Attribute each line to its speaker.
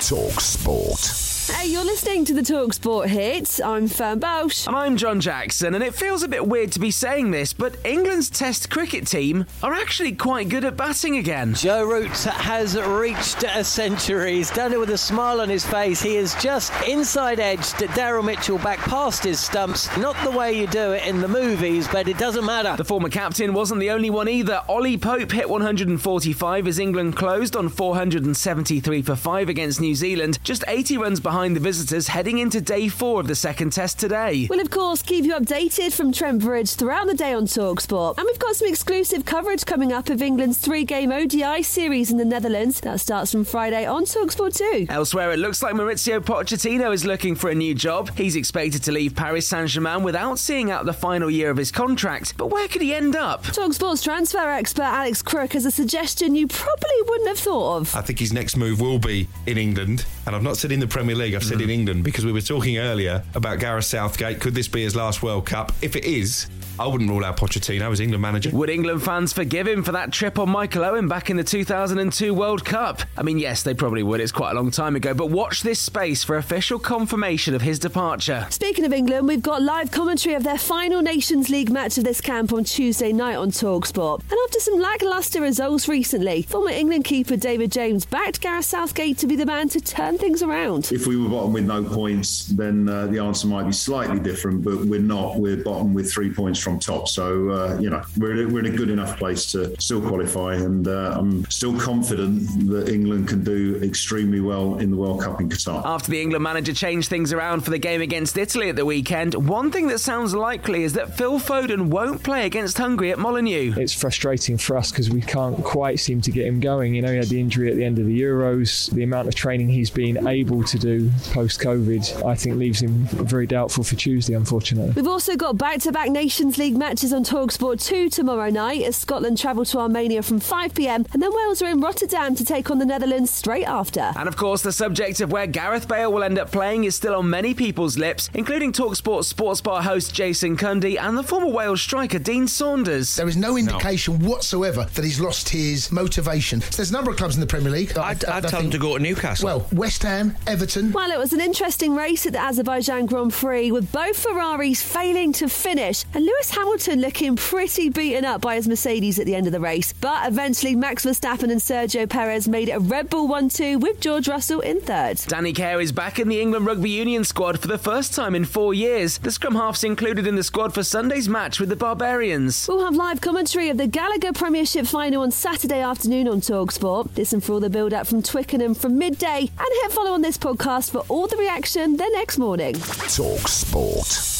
Speaker 1: Talk Sport.
Speaker 2: Hey, you're listening to the Talksport hits. I'm Fern Bausch.
Speaker 3: And I'm John Jackson, and it feels a bit weird to be saying this, but England's Test cricket team are actually quite good at batting again.
Speaker 4: Joe Root has reached a century. He's done it with a smile on his face. He has just inside edged Daryl Mitchell back past his stumps. Not the way you do it in the movies, but it doesn't matter.
Speaker 3: The former captain wasn't the only one either. Ollie Pope hit 145 as England closed on 473 for 5 against New Zealand, just 80 runs behind the visitors heading into day four of the second test today.
Speaker 2: We'll, of course, keep you updated from Trent Bridge throughout the day on Talksport. And we've got some exclusive coverage coming up of England's three game ODI series in the Netherlands. That starts from Friday on Talksport 2.
Speaker 3: Elsewhere, it looks like Maurizio Pochettino is looking for a new job. He's expected to leave Paris Saint Germain without seeing out the final year of his contract. But where could he end up?
Speaker 2: Talksport's transfer expert Alex Crook has a suggestion you probably wouldn't have thought of.
Speaker 5: I think his next move will be in England. And I've not said in the Premier League, I've said
Speaker 3: Mm.
Speaker 5: in England because we were talking earlier about Gareth Southgate. Could this be his last World Cup? If it is, I wouldn't rule out Pochettino as England manager.
Speaker 3: Would England fans forgive him for that trip on Michael Owen back in the 2002 World Cup? I mean, yes, they probably would. It's quite a long time ago, but watch this space for official confirmation of his departure.
Speaker 2: Speaking of England, we've got live commentary of their final Nations League match of this camp on Tuesday night on Talksport. And after some lacklustre results recently, former England keeper David James backed Gareth Southgate to be the man to turn things around.
Speaker 6: If we were bottom with no points, then uh, the answer might be slightly different, but we're not. We're bottom with three points from top. So, uh, you know, we're, in a- we're in a good enough place to still qualify. And uh, I'm still confident that England can do extremely well in the World Cup in Qatar.
Speaker 3: After the England manager changed things around for the game against Italy at the weekend, one thing that sounds likely is that Phil Foden won't play against Hungary at Molineux.
Speaker 7: It's frustrating for us because we can't quite seem to get him going. You know, he had the injury at the end of the Euros. The amount of training he's been able to do post COVID, I think, leaves him very doubtful for Tuesday, unfortunately.
Speaker 2: We've also got back to back Nations League matches on Talksport 2 tomorrow night as Scotland travel to Armenia from 5pm and then Wales are in Rotterdam to take on the Netherlands straight after.
Speaker 3: And of course, the subject of where Gareth Bale will end up playing is still on many people's lips, including Talksport sports bar host Jason Cundy and the former Wales striker Dean Saunders.
Speaker 8: There is no indication whatsoever that he's lost his motivation. So there's a number of clubs in the Premier League.
Speaker 9: I'd, I'd tell him to go to Newcastle.
Speaker 8: Well, West Ham, Everton.
Speaker 2: Well, it was an interesting race at the Azerbaijan Grand Prix with both Ferraris failing to finish and Lewis Hamilton looking pretty beaten up by his Mercedes at the end of the race. But eventually, Max Verstappen and Sergio Perez made it a Red Bull 1 2 with George Russell in third.
Speaker 3: Danny Care is back in the England Rugby Union squad for the first time in four years. The scrum half's included in the squad for Sunday's match with the Barbarians.
Speaker 2: We'll have live commentary of the Gallagher Premiership final on Saturday afternoon on Talksport. Listen for all the build up from Twickenham from midday and hit follow on this podcast for all the reaction the next morning.
Speaker 1: Talk